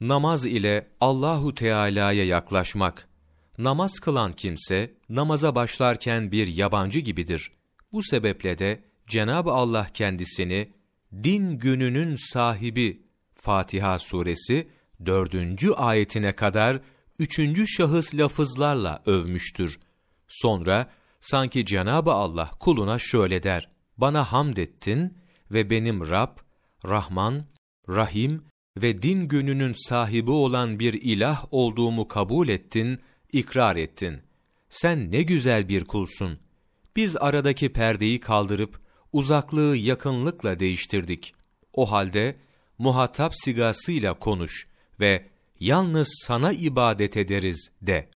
namaz ile Allahu Teala'ya yaklaşmak. Namaz kılan kimse namaza başlarken bir yabancı gibidir. Bu sebeple de Cenab-ı Allah kendisini din gününün sahibi Fatiha suresi dördüncü ayetine kadar üçüncü şahıs lafızlarla övmüştür. Sonra sanki Cenab-ı Allah kuluna şöyle der, bana hamd ettin ve benim Rab, Rahman, Rahim ve din gününün sahibi olan bir ilah olduğumu kabul ettin, ikrar ettin. Sen ne güzel bir kulsun. Biz aradaki perdeyi kaldırıp, uzaklığı yakınlıkla değiştirdik. O halde, muhatap sigasıyla konuş ve yalnız sana ibadet ederiz de.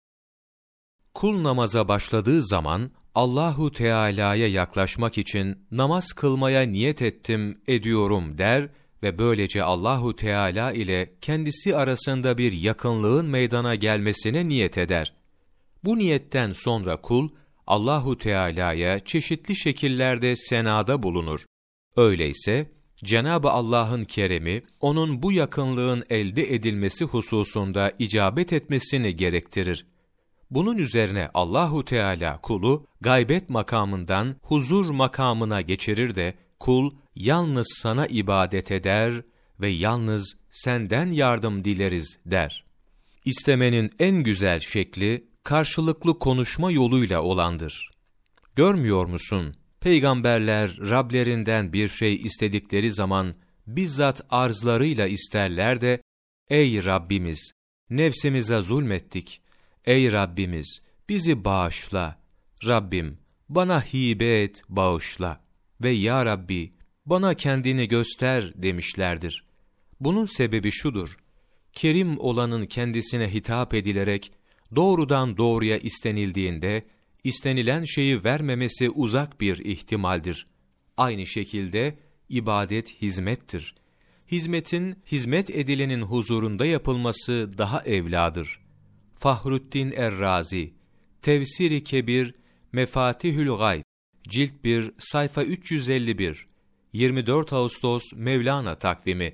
Kul namaza başladığı zaman Allahu Teala'ya yaklaşmak için namaz kılmaya niyet ettim, ediyorum der ve böylece Allahu Teala ile kendisi arasında bir yakınlığın meydana gelmesine niyet eder. Bu niyetten sonra kul Allahu Teala'ya çeşitli şekillerde senada bulunur. Öyleyse Cenab-ı Allah'ın keremi onun bu yakınlığın elde edilmesi hususunda icabet etmesini gerektirir. Bunun üzerine Allahu Teala kulu gaybet makamından huzur makamına geçirir de kul yalnız sana ibadet eder ve yalnız senden yardım dileriz der. İstemenin en güzel şekli karşılıklı konuşma yoluyla olandır. Görmüyor musun? Peygamberler Rablerinden bir şey istedikleri zaman bizzat arzlarıyla isterler de Ey Rabbimiz! Nefsimize zulmettik. Ey Rabbimiz! Bizi bağışla. Rabbim! Bana hibe et, bağışla. Ve Ya Rabbi! Bana kendini göster demişlerdir. Bunun sebebi şudur. Kerim olanın kendisine hitap edilerek doğrudan doğruya istenildiğinde, istenilen şeyi vermemesi uzak bir ihtimaldir. Aynı şekilde ibadet hizmettir. Hizmetin, hizmet edilenin huzurunda yapılması daha evladır. Fahruddin Errazi, Tevsiri Kebir, Mefatihül Gayb, Cilt 1, sayfa 351, 24 Ağustos Mevlana takvimi